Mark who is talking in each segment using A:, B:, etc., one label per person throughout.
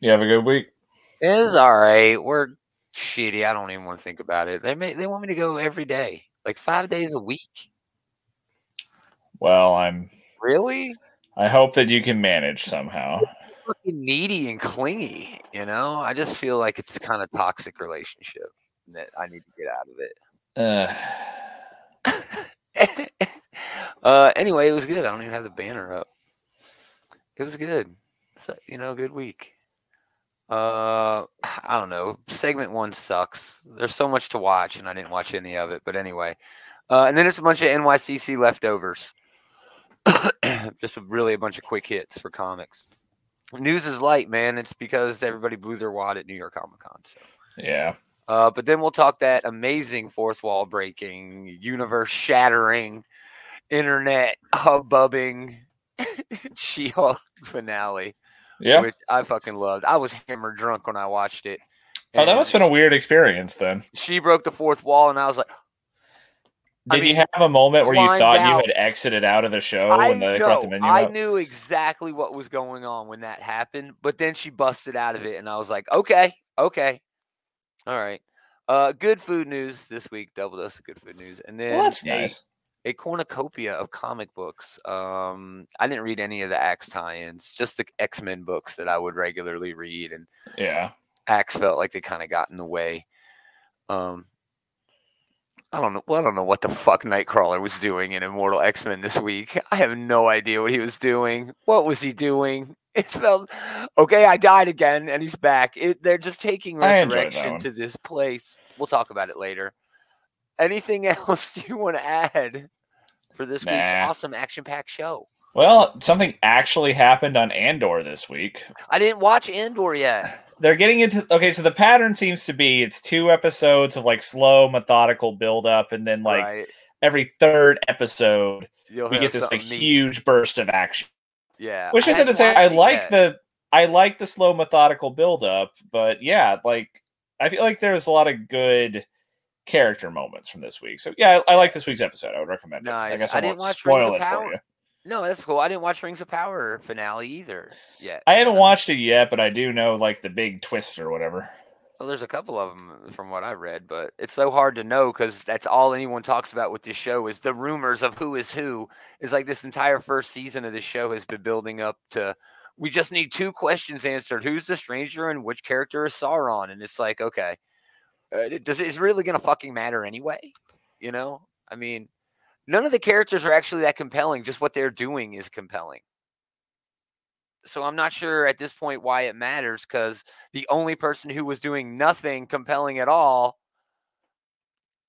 A: You have a good week.
B: It's all right. We're shitty. I don't even want to think about it. They may, they want me to go every day, like five days a week.
A: Well, I'm.
B: Really?
A: I hope that you can manage somehow.
B: Fucking needy and clingy. You know, I just feel like it's kind of toxic relationship that I need to get out of it.
A: Uh,
B: uh, anyway, it was good. I don't even have the banner up. It was good. So, you know, good week. Uh, I don't know. Segment one sucks. There's so much to watch, and I didn't watch any of it. But anyway, uh, and then there's a bunch of NYCC leftovers. Just a, really a bunch of quick hits for comics. News is light, man. It's because everybody blew their wad at New York Comic Con. So.
A: yeah.
B: Uh, but then we'll talk that amazing fourth wall breaking, universe shattering, internet hubbubbing She Hulk finale,
A: Yeah.
B: which I fucking loved. I was hammered drunk when I watched it.
A: Oh, that must have been a weird experience then.
B: She broke the fourth wall, and I was like, I
A: Did
B: mean,
A: you have a moment where you thought
B: out.
A: you had exited out of the show
B: I
A: when they brought the menu
B: I
A: up?
B: knew exactly what was going on when that happened, but then she busted out of it, and I was like, okay, okay, all right. Uh, good food news this week. Double dose of good food news, and then
A: Well, that's
B: a-
A: nice.
B: A cornucopia of comic books. Um, I didn't read any of the Axe tie-ins, just the X Men books that I would regularly read, and
A: Yeah.
B: Axe felt like they kind of got in the way. Um, I don't know. Well, I don't know what the fuck Nightcrawler was doing in Immortal X Men this week. I have no idea what he was doing. What was he doing? It felt okay. I died again, and he's back. It, they're just taking
A: I enjoyed that
B: resurrection to this place. We'll talk about it later. Anything else you want to add for this week's awesome action-packed show?
A: Well, something actually happened on Andor this week.
B: I didn't watch Andor yet.
A: They're getting into okay, so the pattern seems to be it's two episodes of like slow, methodical build up, and then like
B: right?
A: every third episode
B: You'll
A: we get this like
B: neat.
A: huge burst of action.
B: Yeah.
A: Which
B: I
A: isn't to say I like
B: yet.
A: the I like the slow methodical build up, but yeah, like I feel like there's a lot of good character moments from this week. So yeah, I, I like this week's episode. I would recommend it. I guess
B: I
A: I,
B: didn't
A: won't
B: watch
A: spoil
B: of
A: it for you.
B: No, that's cool. I didn't watch Rings of Power finale either yet.
A: I haven't watched it yet, but I do know like the big twist or whatever.
B: Well, there's a couple of them from what I read, but it's so hard to know because that's all anyone talks about with this show is the rumors of who is who. Is like this entire first season of this show has been building up to. We just need two questions answered: Who's the stranger and which character is Sauron? And it's like, okay, uh, does it is really gonna fucking matter anyway? You know, I mean, none of the characters are actually that compelling. Just what they're doing is compelling. So I'm not sure at this point why it matters because the only person who was doing nothing compelling at all.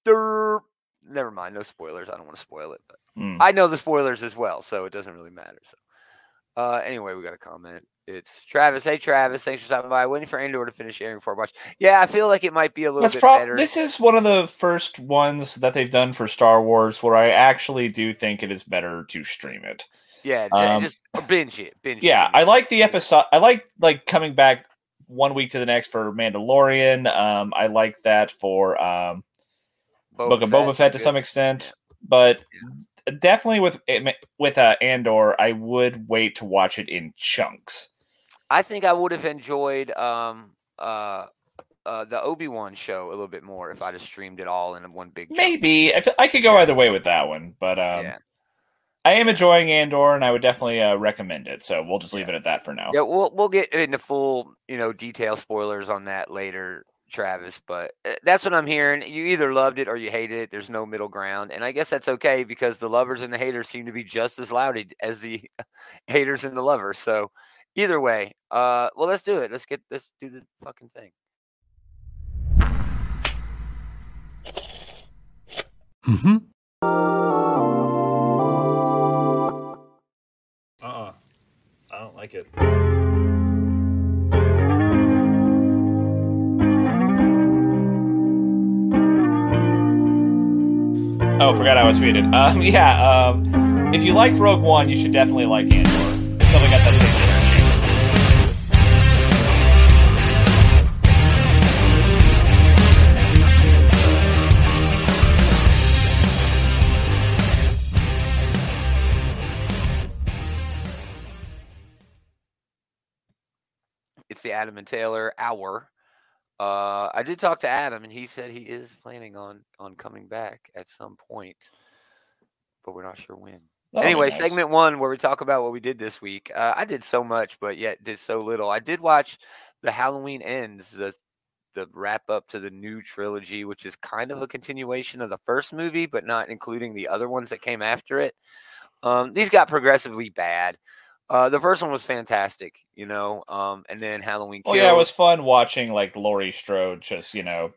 B: Derp. Never mind, no spoilers. I don't want to spoil it, but
A: Hmm.
B: I know the spoilers as well, so it doesn't really matter. So, uh, anyway, we got a comment. It's Travis. Hey, Travis. Thanks for stopping by. Waiting for Andor to finish airing before I watch. Yeah, I feel like it might be a little
A: That's
B: bit
A: prob-
B: better.
A: this is one of the first ones that they've done for Star Wars where I actually do think it is better to stream it.
B: yeah,
A: um,
B: just binge it. Binge.
A: Yeah,
B: it.
A: I like the episode. I like like coming back one week to the next for Mandalorian. Um, I like that for um, Book of Boba Fett to
B: good.
A: some extent, but definitely with with uh, Andor, I would wait to watch it in chunks.
B: I think I would have enjoyed um uh uh the Obi Wan show a little bit more if I'd have streamed it all in one big. chunk.
A: Maybe I, feel, I could go either way with that one, but um,
B: yeah,
A: I am enjoying Andor, and I would definitely uh, recommend it. So we'll just leave
B: Yeah.
A: it at that for now.
B: yeah. We'll we'll get into full you know detail spoilers on that later, Travis. But uh, that's what I'm hearing. You either loved it or you hated it. There's no middle ground, and I guess that's okay because the lovers and the haters seem to be just as loud as the haters and the lovers. So either way, uh, well, let's do it. Let's get let's do the fucking thing.
C: Mm-hmm.
D: Uh-uh. I don't like it.
A: Oh, forgot I was muted. Um, yeah. Um, if you like Rogue One, you should definitely like Andor. It's probably got that same
B: and Taylor hour. Uh, I did talk to Adam, and he said he is planning on on coming back at some point, but we're not sure when.
A: That'll
B: anyway,
A: nice.
B: segment one where we talk about what we did this week. Uh, I did so much, but yet did so little. I did watch the Halloween Ends, the the wrap up to the new trilogy, which is kind of a continuation of the first movie, but not including the other ones that came after it. Um, these got progressively bad. Uh, the first one was fantastic, you know, um, and then Halloween.
A: Well, yeah, it was fun watching like Laurie Strode just you know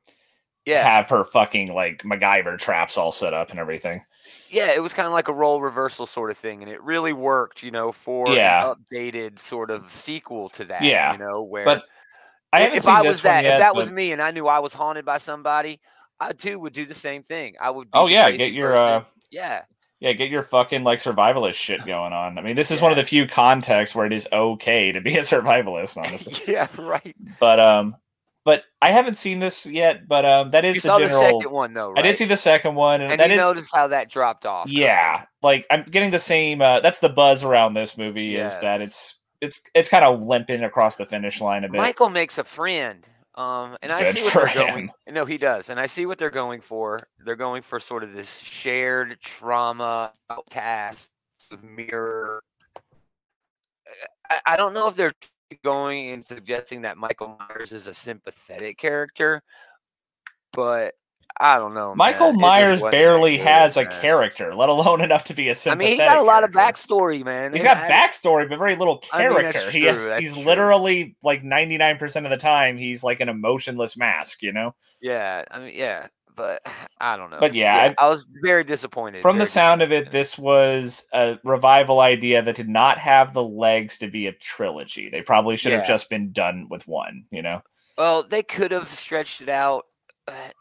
B: yeah,
A: have her fucking like MacGyver traps all set up and everything.
B: yeah, it was kind of like a role reversal sort of thing, and it really worked, you know, for
A: Yeah.
B: an updated sort of sequel to that.
A: Yeah,
B: you know, where
A: But I
B: if I was that,
A: yet,
B: if that
A: but-
B: was me, and I knew I was haunted by somebody, I too would do the same thing. I would.
A: oh yeah, get your
B: person.
A: uh
B: yeah,
A: yeah get your fucking like survivalist shit going on. I mean, this is one of the few contexts where it is okay to be a survivalist, honestly.
B: yeah, right.
A: but um, but I haven't seen this yet. But um, that is
B: You
A: the
B: saw
A: general.
B: the second one though, right?
A: I did see the second one, and,
B: and
A: that
B: you
A: is
B: notice how that dropped off.
A: yeah, like I'm getting the same. Uh, that's the buzz around this movie is that it's it's it's kind of limping across the finish line a bit.
B: Michael makes a friend. Um, and I see what they're going. No, he does, and I see what they're going for. They're going for sort of this shared trauma outcast mirror. I, I don't know if they're going and suggesting that Michael Myers is a sympathetic character, but I don't know.
A: Michael
B: man.
A: Myers barely has a
B: man.
A: character, let alone enough to be a
B: I
A: sympathetic.
B: mean, he got a lot of backstory, man.
A: He's got
B: I-
A: backstory, but very little
B: I mean,
A: character. he has, he's
B: true.
A: literally like ninety nine percent of the time he's like an emotionless mask, you know.
B: Yeah, I mean, yeah, but I don't know.
A: But yeah,
B: I, was very disappointed.
A: From the sound of it, this was a revival idea that did not have the legs to be a trilogy. They probably should have just been done with one, you know.
B: Well, they could have stretched it out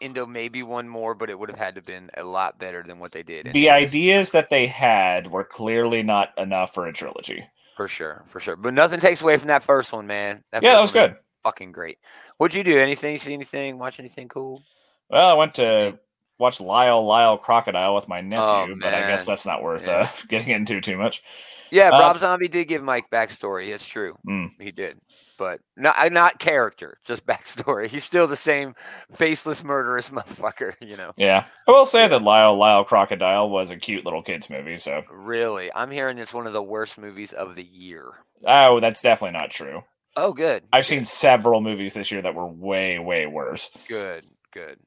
B: into maybe one more, but it would have had to been a lot better than what they did.
A: The ideas that they had were clearly not enough for a trilogy.
B: for sure, for sure. But nothing takes away from that first one, man.
A: yeah, that was good.
B: Fucking great. What'd you do? Anything? See anything? Watch anything cool?
A: Well, I went to watch Lyle Lyle Crocodile with my nephew,
B: Oh,
A: but I guess that's not worth
B: Yeah.
A: uh, getting into too much.
B: Yeah,
A: Uh,
B: Rob Zombie did give Mike backstory. It's true.
A: Mm.
B: He did. But not not character, just backstory. He's still the same faceless murderous motherfucker, you know.
A: Yeah, I will say that Lyle Lyle Crocodile was a cute little kids movie. So,
B: Really. I'm hearing it's one of the worst movies of the year.
A: oh, that's definitely not true.
B: Oh, good.
A: I've
B: good.
A: seen several movies this year that were way, way worse.
B: Good, good.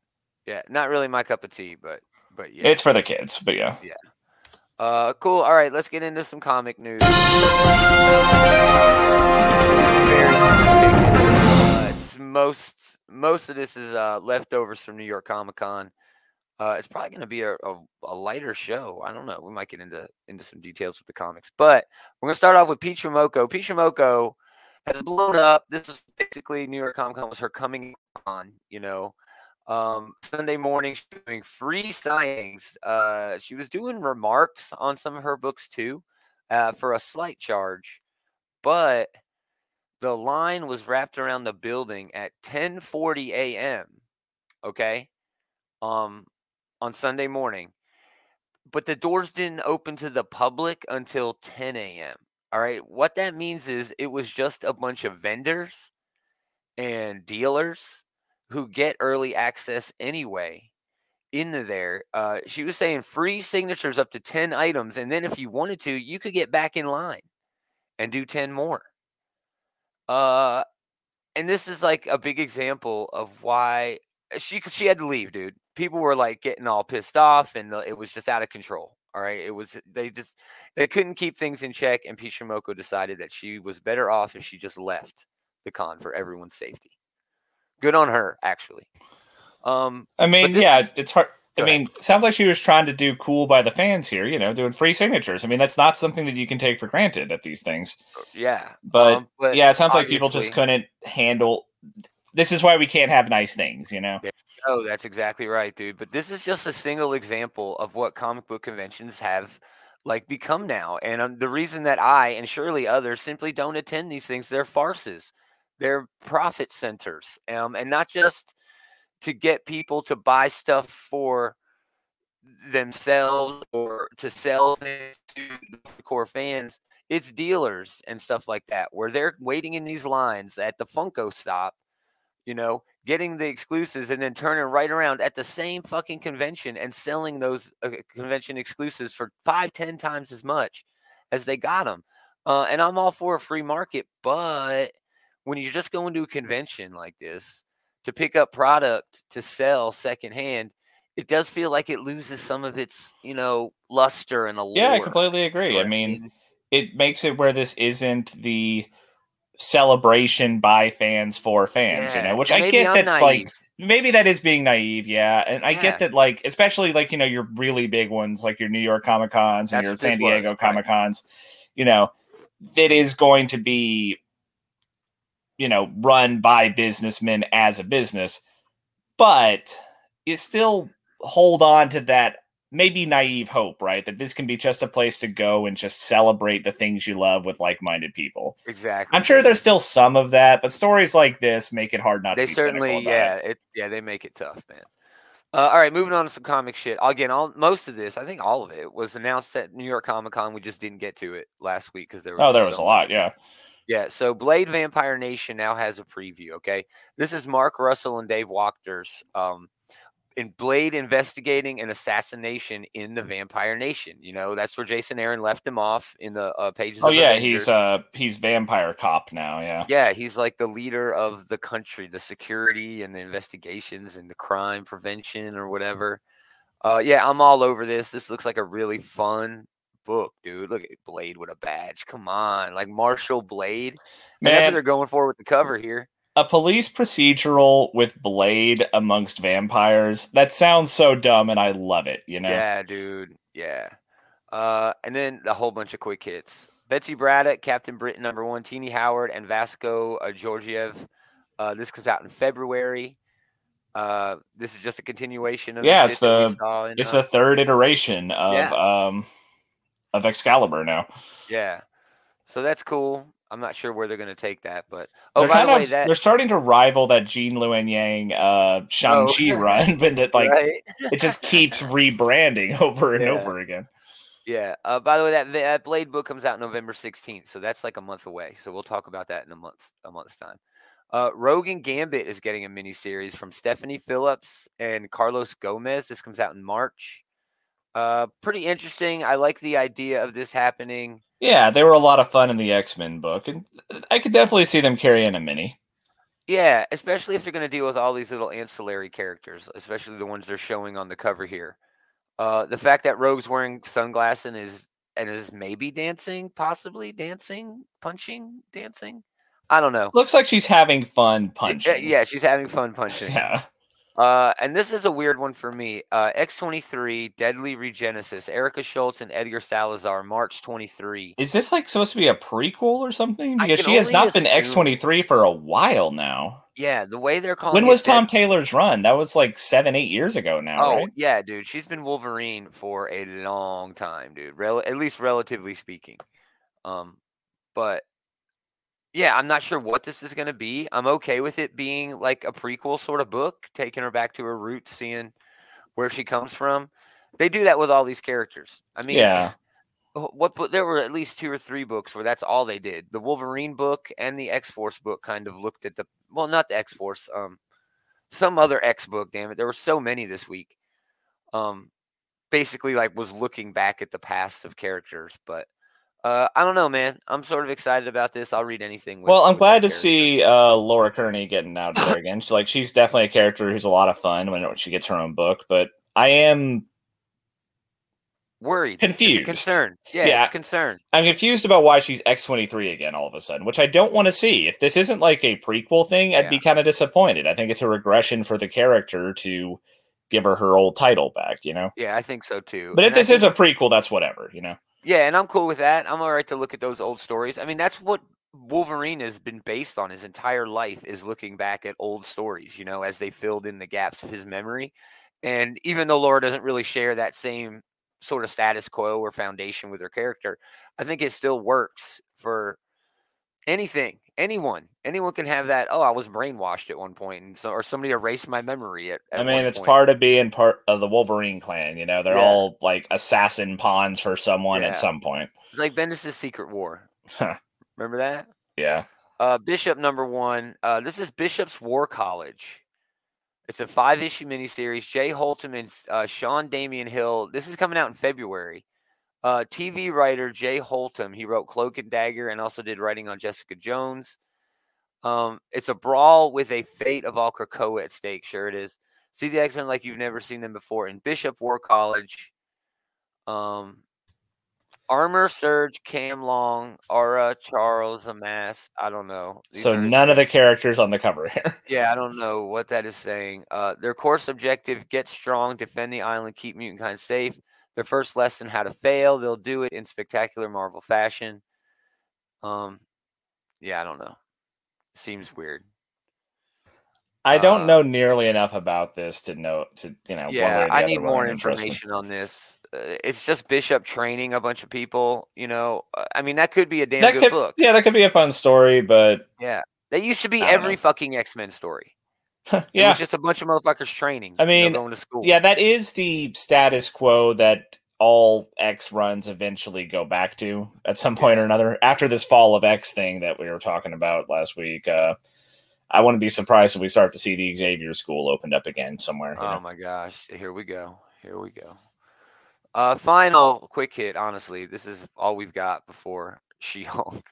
B: Yeah, not really my cup of tea, but but yeah.
A: It's for the kids, but yeah. yeah.
B: Uh cool. All right, let's get into some comic news. Uh, it's most most of this is uh leftovers from New York Comic Con. Uh, it's probably going to be a, a, a lighter show. I don't know. We might get into into some details with the comics, but we're going to start off with Peach Momoko. Peach Momoko has blown up. This is basically New York Comic Con was her coming on. You know, um, Sunday morning she was doing free signings. Uh, she was doing remarks on some of her books too, uh, for a slight charge, but the line was wrapped around the building at 10:40 a.m. Okay, um, on Sunday morning, but the doors didn't open to the public until 10 a.m. All right, what that means is it was just a bunch of vendors and dealers who get early access anyway into there. Uh, she was saying free signatures up to 10 items. And then if you wanted to, you could get back in line and do 10 more. Uh, and this is like a big example of why she she had to leave, dude. People were like getting all pissed off, and uh, it was just out of control. All right, it was they just they couldn't keep things in check, and Peach Momoko decided that she was better off if she just left the con for everyone's safety. Good on her, actually. Um,
A: I mean,
B: this
A: yeah, it's hard. I
B: Go ahead.
A: mean, sounds like she was trying to do cool by the fans here, you know, doing free signatures. I mean, that's not something that you can take for granted at these things.
B: yeah,
A: But,
B: um, but
A: yeah, it sounds like people just couldn't handle. This is why we can't have nice things, you know.
B: Oh, that's exactly right, dude. But this is just a single example of what comic book conventions have like become now. And um, the reason that I and surely others simply don't attend these things, they're farces. They're profit centers. Um, and not just to get people to buy stuff for themselves or to sell things to the core fans. it's dealers and stuff like that where they're waiting in these lines at the Funko stop, you know, getting the exclusives and then turning right around at the same fucking convention and selling those uh, convention exclusives for five, ten times as much as they got them. Uh, and I'm all for a free market, but when you're just going to a convention like this to pick up product to sell secondhand, it does feel like it loses some of its, you know, luster and allure.
A: Yeah, I completely agree. I mean, it makes it where this isn't the celebration by fans for fans,
B: Yeah,
A: you know, which
B: and
A: I get
B: I'm
A: that like maybe that is being naive, yeah. And I
B: Yeah.
A: get that like especially like, you know, your really big ones like your New York Comic Cons and
B: That's
A: your San Diego. Comic Cons, you know, that is going to be you know, run by businessmen as a business. But you still hold on to that maybe naive hope, right? That this can be just a place to go and just celebrate the things you love with like-minded people.
B: exactly.
A: I'm sure there's still some of that, but stories like this make it hard not
B: they
A: to They
B: certainly yeah
A: it.
B: it yeah they make it tough man uh, all right moving on to some comic shit again all most of this i think all of it was announced at new york comic con we just didn't get to it last week because there was
A: Oh, there
B: just
A: was a lot, yeah.
B: Yeah so blade vampire nation now has a preview okay this is mark russell and dave wachters um in blade investigating an assassination in the vampire nation you know that's where jason aaron left him off in the uh, pages
A: Oh
B: of
A: yeah,
B: Avengers.
A: he's uh he's vampire cop now, yeah.
B: Yeah, he's like the leader of the country, the security and the investigations and the crime prevention or whatever. Uh, yeah, I'm all over this. This looks like a really fun book, dude. Look at Blade with a badge. Come on, like Marshall Blade. Man, that's what they're going for with the cover here.
A: a police procedural with Blade amongst vampires. That sounds so dumb and I love it, you know.
B: Yeah, dude. Yeah. Uh, and then a whole bunch of quick hits. Betsy Braddock, Captain Britain number one, Tini Howard, and Vasco uh, Georgiev. Uh, this comes out in February. Uh, this is just a continuation of
A: Yeah,
B: the
A: it's the-
B: saw in,
A: It's
B: uh,
A: the third iteration of
B: Yeah.
A: um of Excalibur now.
B: yeah. So that's cool. I'm not sure where they're going to take that, but oh,
A: they're
B: by the way,
A: of
B: that
A: they're starting to rival that Gene Luen Yang uh Shang Chi
B: Oh.
A: run, but that like
B: right?
A: it just keeps rebranding over and
B: Yeah.
A: over again.
B: Yeah. Uh, by the way, that that Blade book comes out November 16th, so that's like a month away. So we'll talk about that in a month a month's time. Uh, Rogan Gambit is getting a mini series from Stephanie Phillips and Carlos Gomez. This comes out in March. Uh, pretty interesting. I like the idea of this happening.
A: Yeah, they were a lot of fun in the X Men book, and I could definitely see them carrying a mini.
B: Yeah, especially if they're going to deal with all these little ancillary characters, especially the ones they're showing on the cover here. Uh, the fact that Rogue's wearing sunglasses and is and is maybe dancing, possibly dancing, punching, dancing. I don't know.
A: Looks like she's having fun
B: She-
A: punching.
B: yeah, she's having fun punching.
A: yeah.
B: Uh, and this is a weird one for me. Uh, X23, Deadly Regenesis, Erica Schultz and Edgar Salazar, March 23.
A: Is this like supposed to be a prequel or something? Because she has not been X twenty three for a while now.
B: Yeah, the way they're calling
A: When was Tom Taylor's run? That was like seven, eight years ago now,
B: Oh
A: right?
B: yeah, dude. She's been Wolverine for a long time, dude. Rel- at least relatively speaking. Um, but yeah, I'm not sure what this is going to be. I'm okay with it being like a prequel sort of book, taking her back to her roots, seeing where she comes from. They do that with all these characters. I mean,
A: yeah.
B: what book? There were at least two or three books where that's all they did. The Wolverine book and the X Force book kind of looked at the well, not the X Force, um, some other X book. Damn it, there were so many this week. Um, basically, like was looking back at the past of characters, but uh, I don't know, man. I'm sort of excited about this. I'll read anything. With,
A: Well, I'm glad to
B: character.
A: see uh, Laura Kinney getting out there again. She's like she's definitely a character who's a lot of fun when she gets her own book. But I am
B: worried,
A: confused.
B: concern. Yeah,
A: Yeah.
B: it's a concern.
A: I'm confused about why she's X23 again all of a sudden, which I don't want to see. If this isn't like a prequel thing, I'd be kind of disappointed. I think it's a regression for the character to give her her old title back, you know?
B: Yeah, I think so too.
A: But if
B: I
A: this is a prequel, that's whatever, you know?
B: Yeah, and I'm cool with that. I'm all right to look at those old stories. I mean, that's what Wolverine has been based on his entire life is looking back at old stories, you know, as they filled in the gaps of his memory. And even though Laura doesn't really share that same sort of status quo or foundation with her character, I think it still works for anything, anyone, anyone can have that. Oh, I was brainwashed at one point, and so or somebody erased my memory. At, at
A: I mean, it's
B: point.
A: part of being part of the Wolverine clan. You know, they're
B: Yeah.
A: all like assassin pawns for someone
B: Yeah.
A: at some point.
B: It's like Bendis' Secret War.
A: Huh.
B: Remember that?
A: yeah.
B: Uh, Bishop number one. Uh, this is Bishop's War College. It's a five issue miniseries. Jay Holtham and uh, Sean Damien Hill. This is coming out in February. Uh, TV writer Jay Holtham. He wrote Cloak and Dagger and also did writing on Jessica Jones. Um, it's a brawl with a fate of all Krakoa at stake. Sure, it is. See the X Men like you've never seen them before in Bishop War College. Um, Armor Surge, Cam Long, Aura, Charles, Amass. I don't know. These
A: So none of the characters on the cover here.
B: yeah, I don't know what that is saying. Uh, their course objective: get strong, defend the island, keep mutant kind safe. Their first lesson: how to fail. They'll do it in spectacular Marvel fashion. Um, yeah, I don't know. Seems weird.
A: I don't
B: Uh,
A: know nearly enough about this to know to you know.
B: Yeah, I need more information on this. Uh, it's just Bishop training a bunch of people. You know, Uh, I mean, that could be a damn
A: That
B: good
A: could,
B: book.
A: yeah, that could be a fun story, but
B: Yeah, that used to be every
A: know.
B: fucking X Men story. It was just a bunch of motherfuckers training.
A: I
B: you know,
A: mean,
B: going to school.
A: yeah, that is the status quo that all X runs eventually go back to at some point or another. After this fall of X thing that we were talking about last week, uh, I wouldn't be surprised if we start to see the Xavier School opened up again somewhere.
B: Oh
A: know?
B: my gosh. Here we go. Here we go. Uh final quick hit, honestly. This is all we've got before She-Hulk.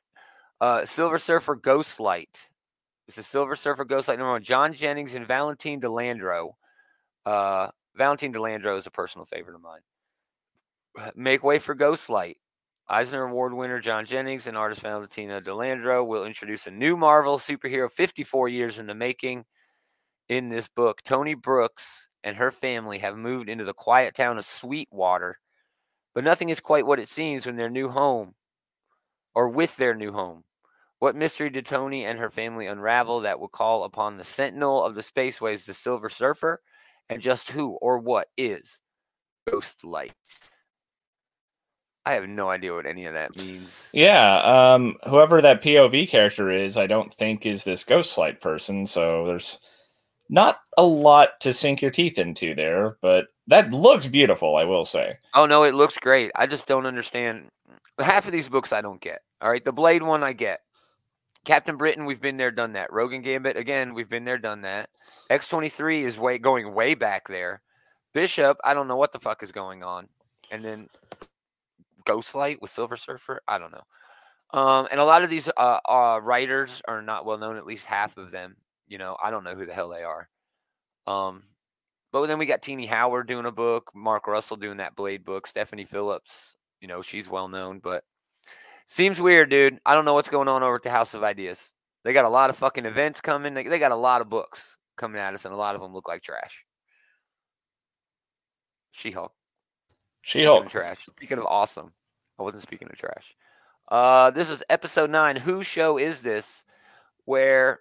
B: Uh Silver Surfer Ghostlight. This is Silver Surfer Ghostlight number one. John Jennings and Valentine De Landro. Uh Valentine De Landro is a personal favorite of mine. Make way for Ghostlight. Eisner Award winner John Jennings and artist Valentina De Landro will introduce a new Marvel superhero 54 years in the making in this book, Tony Brooks and her family have moved into the quiet town of Sweetwater, but nothing is quite what it seems when their new home or with their new home. What mystery did Tony and her family unravel that will call upon the sentinel of the spaceways, the Silver Surfer, and just who or what is Ghost Light? I have no idea what any of that means.
A: Yeah, um, whoever that POV character is, I don't think is this Ghostlight person. So there's not a lot to sink your teeth into there, but that looks beautiful, I will say.
B: Oh no, it looks great. I just don't understand. Half of these books I don't get. All right, the Blade one I get. Captain Britain, we've been there, done that. Rogan Gambit, again, we've been there, done that. X twenty three is way going way back there. Bishop, I don't know what the fuck is going on. And then Ghostlight with Silver Surfer, I don't know. Um, and a lot of these uh, uh, writers are not well known. At least half of them, you know, I don't know who the hell they are. Um, but then we got Tini Howard doing a book, Mark Russell doing that Blade book, Stephanie Phillips, you know, she's well known, but seems weird, dude. I don't know what's going on over at the House of Ideas. They got a lot of fucking events coming. They, they got a lot of books coming at us, and a lot of them look like trash. She Hulk.
A: She Hulk.
B: trash. Speaking of awesome, I wasn't speaking of trash. Uh, this is episode nine. Whose show is this? Where,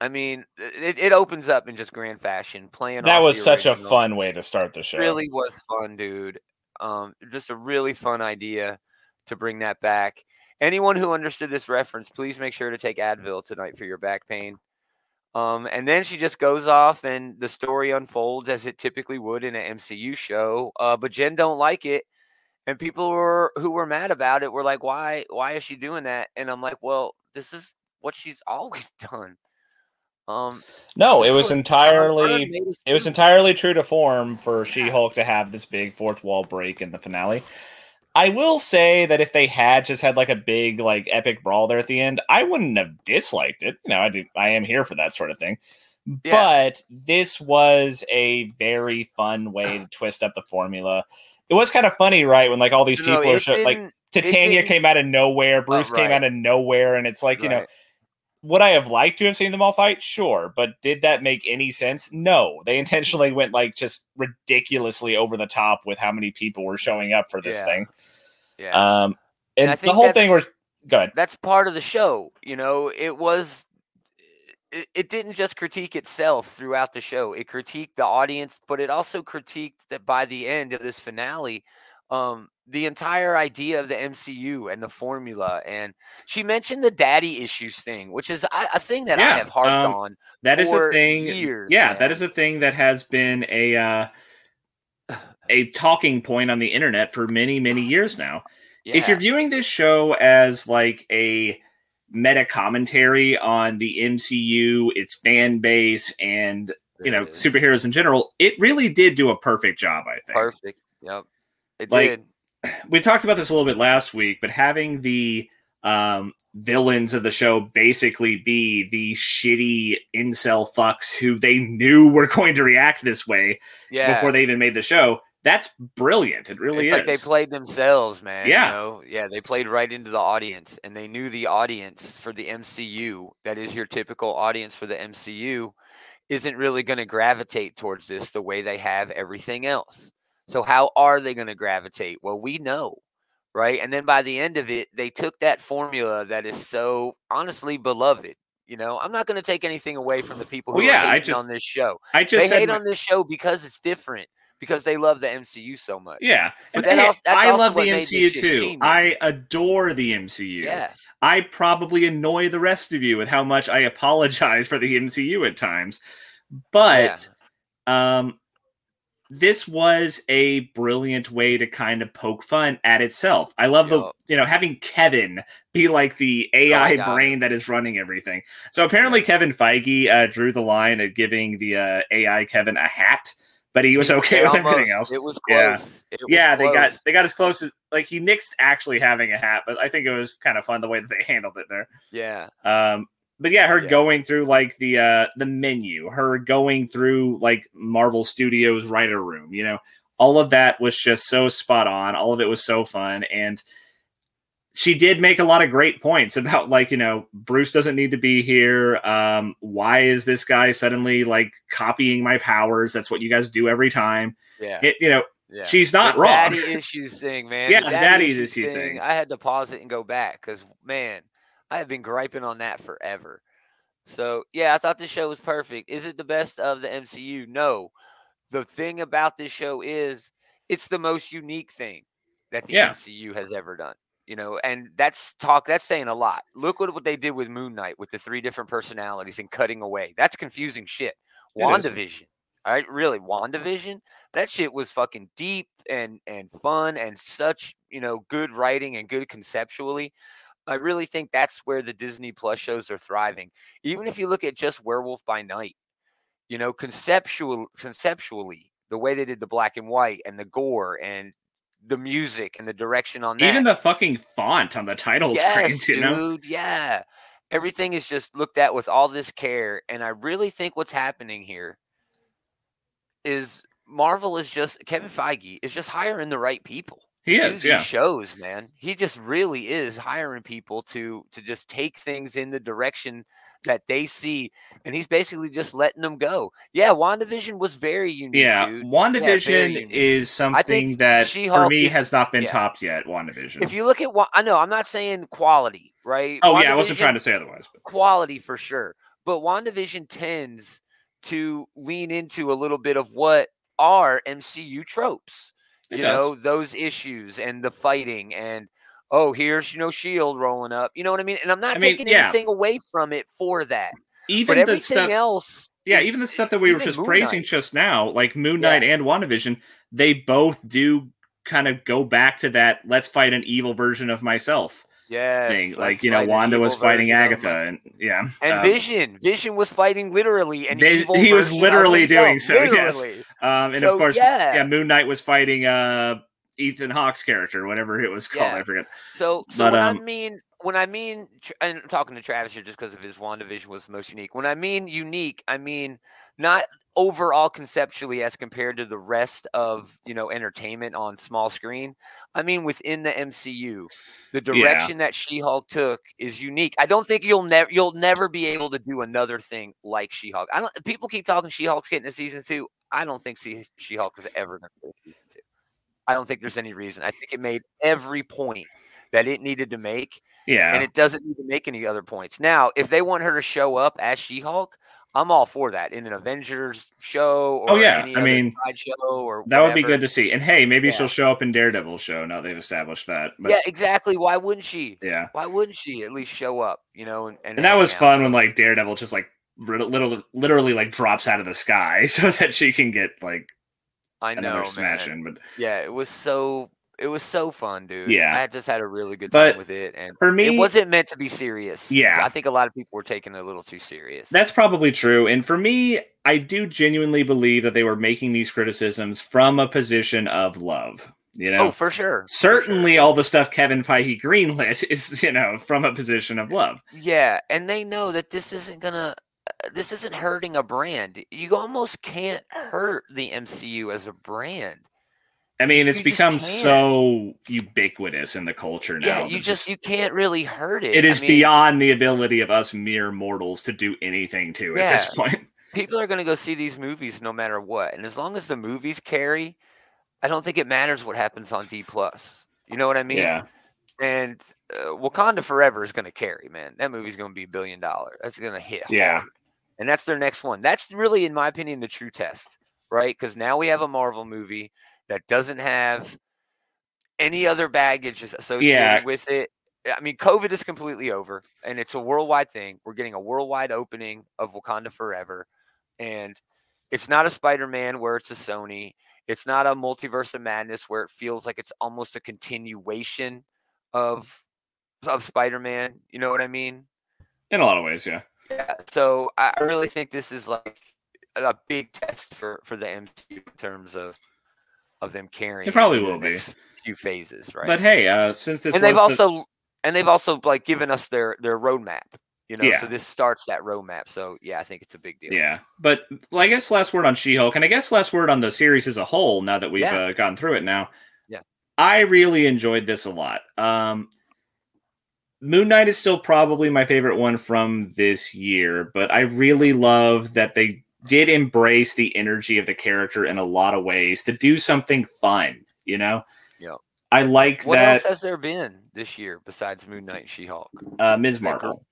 B: I mean, it, it opens up in just grand fashion, playing.
A: That was such a fun way to start the show.
B: Really was fun, dude. Um, just a really fun idea to bring that back. Anyone who understood this reference, please make sure to take Advil tonight for your back pain. Um, and then she just goes off, and the story unfolds as it typically would in an MCU show. Uh, but Jen don't like it, and people were who were mad about it were like, "Why? Why is she doing that?" And I'm like, "Well, this is what she's always done." Um,
A: No, it was
B: was- I'm like,
A: entirely
B: "Bird made us
A: it was entirely true to form for She-Hulk to have this big fourth wall break in the finale. I will say that if they had just had like a big like epic brawl there at the end, I wouldn't have disliked it. You know, I do I am here for that sort of thing.
B: Yeah.
A: But this was a very fun way to twist up the formula. It was kind of funny, right? When like all these
B: No,
A: people are show, like Titania came out of nowhere, Bruce came
B: right.
A: out of nowhere, and it's like, you know,
B: Right.
A: Would I have liked to have seen them all fight? Sure, but did that make any sense? No. They intentionally went like just ridiculously over the top with how many people were showing up for this
B: Yeah.
A: thing.
B: yeah.
A: Um,
B: And
A: and, the whole thing was good.
B: that's part of the show. You know, it was it, it didn't just critique itself throughout the show. It critiqued the audience, but it also critiqued that by the end of this finale, um, the entire idea of the MCU and the formula. And she mentioned the daddy issues thing, which is a, a thing that I have harped
A: um,
B: on.
A: That is a thing.
B: years,
A: yeah,
B: man.
A: that is a thing that has been a uh, a talking point on the internet for many many years now.
B: Yeah.
A: If you're viewing this show as like a meta commentary on the MCU, its fan base, and you know superheroes in general, it really did do a perfect job. I think.
B: perfect. Yep. It
A: Like,
B: did.
A: we talked about this a little bit last week, but having the um, villains of the show basically be the shitty incel fucks who they knew were going to react this way
B: Yeah.
A: before they even made the show. That's brilliant. It really
B: it's
A: is.
B: like they played themselves, man.
A: Yeah.
B: You know? Yeah, they played right into the audience and they knew the audience for the MCU, that is your typical audience for the MCU, isn't really going to gravitate towards this the way they have everything else. So how are they going to gravitate? Well, we know, right? And then by the end of it, they took that formula that is so honestly beloved. You know, I'm not going to take anything away from the people who
A: Well, yeah, I just-
B: on this show.
A: I just
B: They hate
A: my-
B: on this show because it's different, because they love the MCU so much.
A: yeah,
B: But
A: and
B: that
A: hey,
B: als-
A: I love the
B: what made this
A: MCU too.
B: genius.
A: I adore the MCU.
B: Yeah.
A: I probably annoy the rest of you with how much I apologize for the MCU at times, but um, this was a brilliant way to kind of poke fun at itself. I love the you know having Kevin be like the AI
B: God.
A: brain that is running everything. So apparently
B: Yeah.
A: Kevin Feige uh, drew the line at giving the uh, AI Kevin a hat, but he was okay
B: They
A: with everything else.
B: It was
A: Yeah.
B: close. It was
A: yeah, they got they got as close as like he nixed actually having a hat, but I think it was kind of fun the way that they handled it there.
B: Yeah.
A: Um, but yeah, her
B: Yeah.
A: going through like the uh the menu, her going through like Marvel Studios writer room, you know, all of that was just so spot on. All of it was so fun, and she did make a lot of great points about like you know Bruce doesn't need to be here. Um, why is this guy suddenly like copying my powers? That's what you guys do every time.
B: Yeah.
A: It, you know,
B: yeah.
A: she's not
B: the
A: wrong.
B: Daddy issues thing, man.
A: Yeah,
B: the
A: daddy issue thing.
B: I had to pause it and go back because, man, I have been griping on that forever. So yeah, I thought this show was perfect. Is it the best of the MCU? No. The thing about this show is it's the most unique thing that the
A: Yeah.
B: MCU has ever done. You know, and that's talk. That's saying a lot. Look what what they did with Moon Knight with the three different personalities and cutting away. That's confusing shit. WandaVision. All right, really, WandaVision. That shit was fucking deep and and fun and such you know good writing and good conceptually. I really think that's where the Disney Plus shows are thriving. Even if you look at just Werewolf by Night, you know, conceptual conceptually, the way they did the black and white and the gore and the music and the direction on that.
A: Even the fucking font on the title
B: yes,
A: screens, you know.
B: dude, yeah. Everything is just looked at with all this care, and I really think what's happening here is Marvel is just Kevin Feige is just hiring the right people.
A: He is, yeah.
B: shows, man. He just really is hiring people to to just take things in the direction that they see, and he's basically just letting them go. Yeah, WandaVision was very unique,
A: Yeah,
B: dude.
A: WandaVision
B: unique.
A: is something that for
B: She-Hulk
A: me
B: is-
A: has not been
B: yeah.
A: topped yet. WandaVision.
B: If you look at, I know I'm not saying quality, right?
A: oh yeah, I wasn't trying to say otherwise. But
B: quality for sure. But WandaVision tends to lean into a little bit of what are MCU tropes. You know, those issues and the fighting and oh, here's you know Shield rolling up. You know what I mean? And I'm not
A: I mean,
B: taking
A: yeah.
B: anything away from it for that.
A: even
B: But
A: the
B: everything
A: stuff,
B: else
A: yeah,
B: is-
A: even the stuff that we were just
B: Moon
A: praising
B: Knight.
A: just now, like Moon
B: Yeah.
A: Knight and WandaVision, they both do kind of go back to that. Let's fight an evil version of myself
B: Yes,
A: thing. Like you know, Wanda was fighting Agatha, and yeah,
B: And
A: um,
B: Vision, Vision was fighting literally an
A: They- he was literally doing so, yes. Um, and
B: So,
A: of course,
B: yeah.
A: yeah. Moon Knight was fighting uh Ethan Hawke's character, whatever it was called.
B: Yeah.
A: I forget.
B: So, so
A: But,
B: when
A: um,
B: I mean, when I mean, and I'm talking to Travis here just because of his WandaVision was the most unique. When I mean unique, I mean not overall conceptually as compared to the rest of you know entertainment on small screen. I mean within the MCU, the direction that She-Hulk took is unique. I don't think you'll never you'll never be able to do another thing like She-Hulk. I don't. People keep talking She-Hulk's getting a season two. I don't think She- She-Hulk is ever going to a season two. I don't think there's any reason. I think it made every point that it needed to make,
A: Yeah,
B: and it doesn't need to make any other points. Now, if they want her to show up as She-Hulk, I'm all for that in an Avengers show. Oh, or
A: Oh, yeah.
B: any
A: I
B: other
A: mean,
B: side show or
A: That would be good to see. And hey, maybe
B: Yeah.
A: she'll show up in Daredevil show now they've established that. But
B: yeah, exactly. Why wouldn't she?
A: yeah.
B: Why wouldn't she at least show up? You know, and and,
A: And that was fun when like Daredevil just like literally literally like drops out of the sky so that she can get like
B: I know,
A: another
B: man.
A: smash in. But
B: Yeah, it was so it was so fun, dude.
A: Yeah.
B: I just had a really good
A: But
B: time with it, and
A: for me
B: it wasn't meant to be serious.
A: Yeah.
B: I think a lot of people were taking it a little too serious.
A: That's probably true. And for me, I do genuinely believe that they were making these criticisms from a position of love. You know,
B: oh for sure. for
A: certainly
B: sure.
A: all the stuff Kevin Feige greenlit is, you know, from a position of love.
B: Yeah, and they know that this isn't gonna. Uh, This isn't hurting a brand. You almost can't hurt the MCU as a brand.
A: I mean, it's
B: You
A: become so ubiquitous in the culture now.
B: Yeah, you just you can't really hurt it.
A: It is I
B: mean,
A: beyond the ability of us mere mortals to do anything to it at this point.
B: people are going to go see these movies no matter what and as long as the movies carry i don't think it matters what happens on d plus you know what i mean
A: yeah.
B: and uh, wakanda forever is going to carry man that movie's going to be a billion dollar that's going to hit
A: Yeah.
B: hard. And that's their next one that's really in my opinion the true test right because now we have a marvel movie that doesn't have any other baggage associated
A: Yeah.
B: with it I mean, COVID is completely over, and it's a worldwide thing. We're getting a worldwide opening of Wakanda Forever, and it's not a Spider-Man where it's a Sony. It's not a Multiverse of Madness where it feels like it's almost a continuation of of Spider-Man. You know what I mean?
A: In a lot of ways, yeah.
B: Yeah. So I really think this is like a big test for for the MCU in terms of of them carrying. It probably
A: will be.
B: Few phases, right?
A: But hey, uh, since this
B: and they've
A: was the-
B: also and they've also like given us their their roadmap you know
A: Yeah.
B: so this starts that roadmap so yeah i think it's a big deal
A: Yeah, but well, I guess last word on She-Hulk, and I guess last word on the series as a whole. Now that we've
B: Yeah.
A: uh, gone through it, now,
B: Yeah.
A: I really enjoyed this a lot. Um, Moon Knight is still probably my favorite one from this year, but I really love that they did embrace the energy of the character in a lot of ways to do something fun. You know,
B: Yeah.
A: I like
B: what
A: that
B: else has there been this year besides moon knight and she-hulk
A: uh, Ms. Marvel.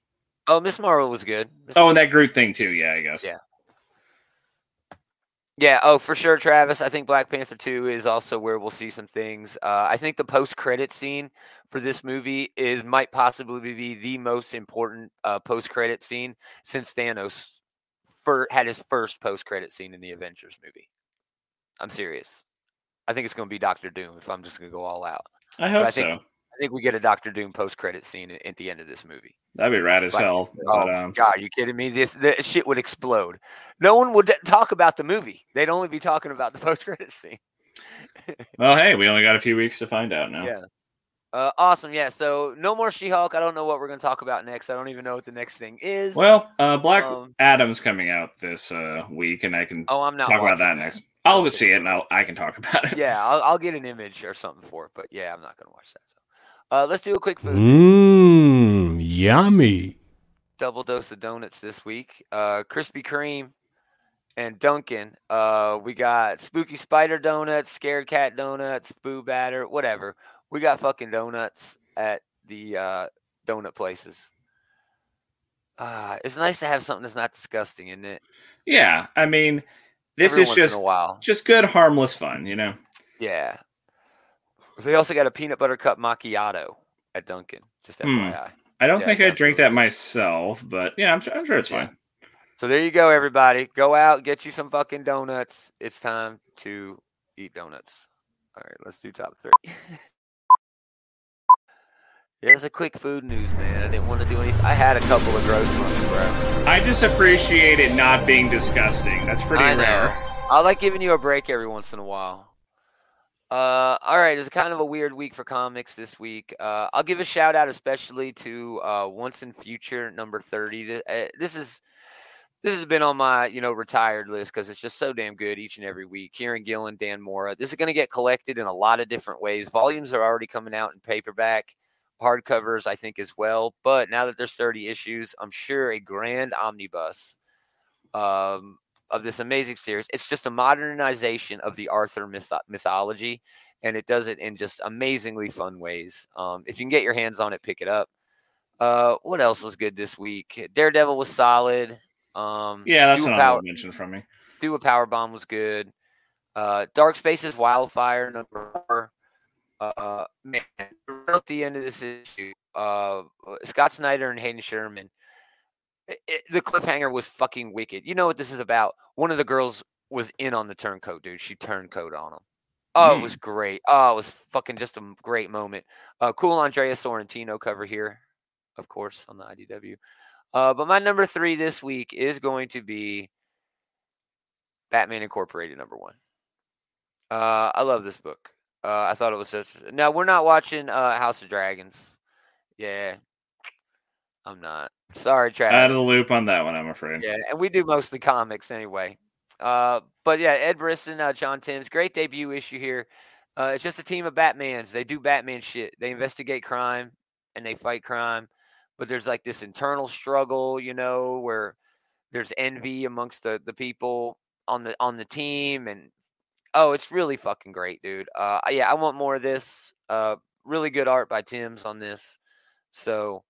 B: oh miss marvel was good Miss
A: Oh, and that Groot thing too. Yeah, I guess.
B: Yeah. Yeah, oh, for sure, Travis. I think Black Panther 2 is also where we'll see some things. Uh, I think the post-credit scene for this movie is might possibly be the most important uh, post-credit scene since Thanos fir- had his first post-credit scene in the Avengers movie. I'm serious. I think it's going to be Doctor Doom if I'm just going to go all out.
A: I hope
B: I think-
A: so.
B: I think we get a Doctor Doom post-credit scene at, at the end of this movie.
A: That'd be rad as
B: Like,
A: hell.
B: Oh
A: But um,
B: God, you kidding me? This, this shit would explode. No one would talk about the movie. They'd only be talking about the post-credit scene.
A: well, hey, we only got a few weeks to find out now.
B: Yeah. Uh, awesome. Yeah. So no more She-Hulk. I don't know what we're going to talk about next. I don't even know what the next thing is.
A: Well, uh, Black
B: Um,
A: Adam's coming out this uh, week, and I can
B: oh, I'm not
A: talk about
B: watching
A: that next. I'll see it, and I'll, I can talk about it.
B: Yeah, I'll, I'll get an image or something for it. But yeah, I'm not going to watch that. So, uh, let's do a quick food.
C: Mmm, yummy.
B: double dose of donuts this week. Uh, Krispy Kreme and Dunkin'. Uh, we got Spooky Spider donuts, Scared Cat donuts, Boo Batter, whatever. We got fucking donuts at the uh, donut places. Uh, it's nice to have something that's not disgusting, isn't it?
A: Yeah, I mean, this
B: Every
A: is just
B: in a while.
A: just good, harmless fun, you know.
B: Yeah. They also got a peanut butter cup macchiato at Dunkin'. Just.
A: Hmm.
B: FYI.
A: I don't
B: Yeah,
A: think I'd drink that myself, but yeah, I'm, su- I'm sure it's
B: Yeah.
A: fine.
B: So there you go, everybody. Go out, get you some fucking donuts. It's time to eat donuts. All right, let's do top three. There's a quick food news, man. I didn't want to do anything. I had a couple of gross ones, bro.
A: I just appreciate it not being disgusting. That's pretty
B: I know.
A: rare.
B: I like giving you a break every once in a while. Uh, all right, it's kind of a weird week for comics this week. Uh, I'll give a shout out especially to uh, Once and Future number thirty. Uh, This is this has been on my you know retired list because it's just so damn good each and every week. Kieron Gillen, Dan Mora. This is going to get collected in a lot of different ways. Volumes are already coming out in paperback, hardcovers I think as well. But now that there's 30 issues, I'm sure a grand omnibus um, of this amazing series. It's just a modernization of the Arthur myth- mythology, and it does it in just amazingly fun ways. Um, if you can get your hands on it, pick it up. Uh, what else was good this week? Daredevil was solid. Um,
A: Yeah, that's
B: Do a
A: what
B: Power-
A: I mentioned from me.
B: Do a Power Bomb was good. Uh, Dark Spaces Wildfire number four. Uh, man, at the end of this issue, uh, Scott Snyder and Hayden Sherman. It- it- the cliffhanger was fucking wicked. You know what this is about? One of the girls was in on the turncoat, dude. She turncoat on him. Oh, it was great. Oh, it was fucking just a great moment. Uh, cool Andrea Sorrentino cover here, of course, on the IDW. Uh, but my number three this week is going to be Batman Incorporated number one. Uh, I love this book. Uh, I thought it was just now we're not watching uh, House of Dragons. Yeah, I'm not. Sorry, Travis.
A: Out of the loop on that one, I'm afraid.
B: Yeah, and we do mostly comics anyway. Uh, but yeah, Ed Brisson, uh, John Timms, great debut issue here. Uh, it's just a team of Batmans. They do Batman shit. They investigate crime and they fight crime. But there's like this internal struggle, you know, where there's envy amongst the the people on the on the team, and oh, it's really fucking great, dude. Uh, yeah, I want more of this. Uh, really good art by Timms on this. So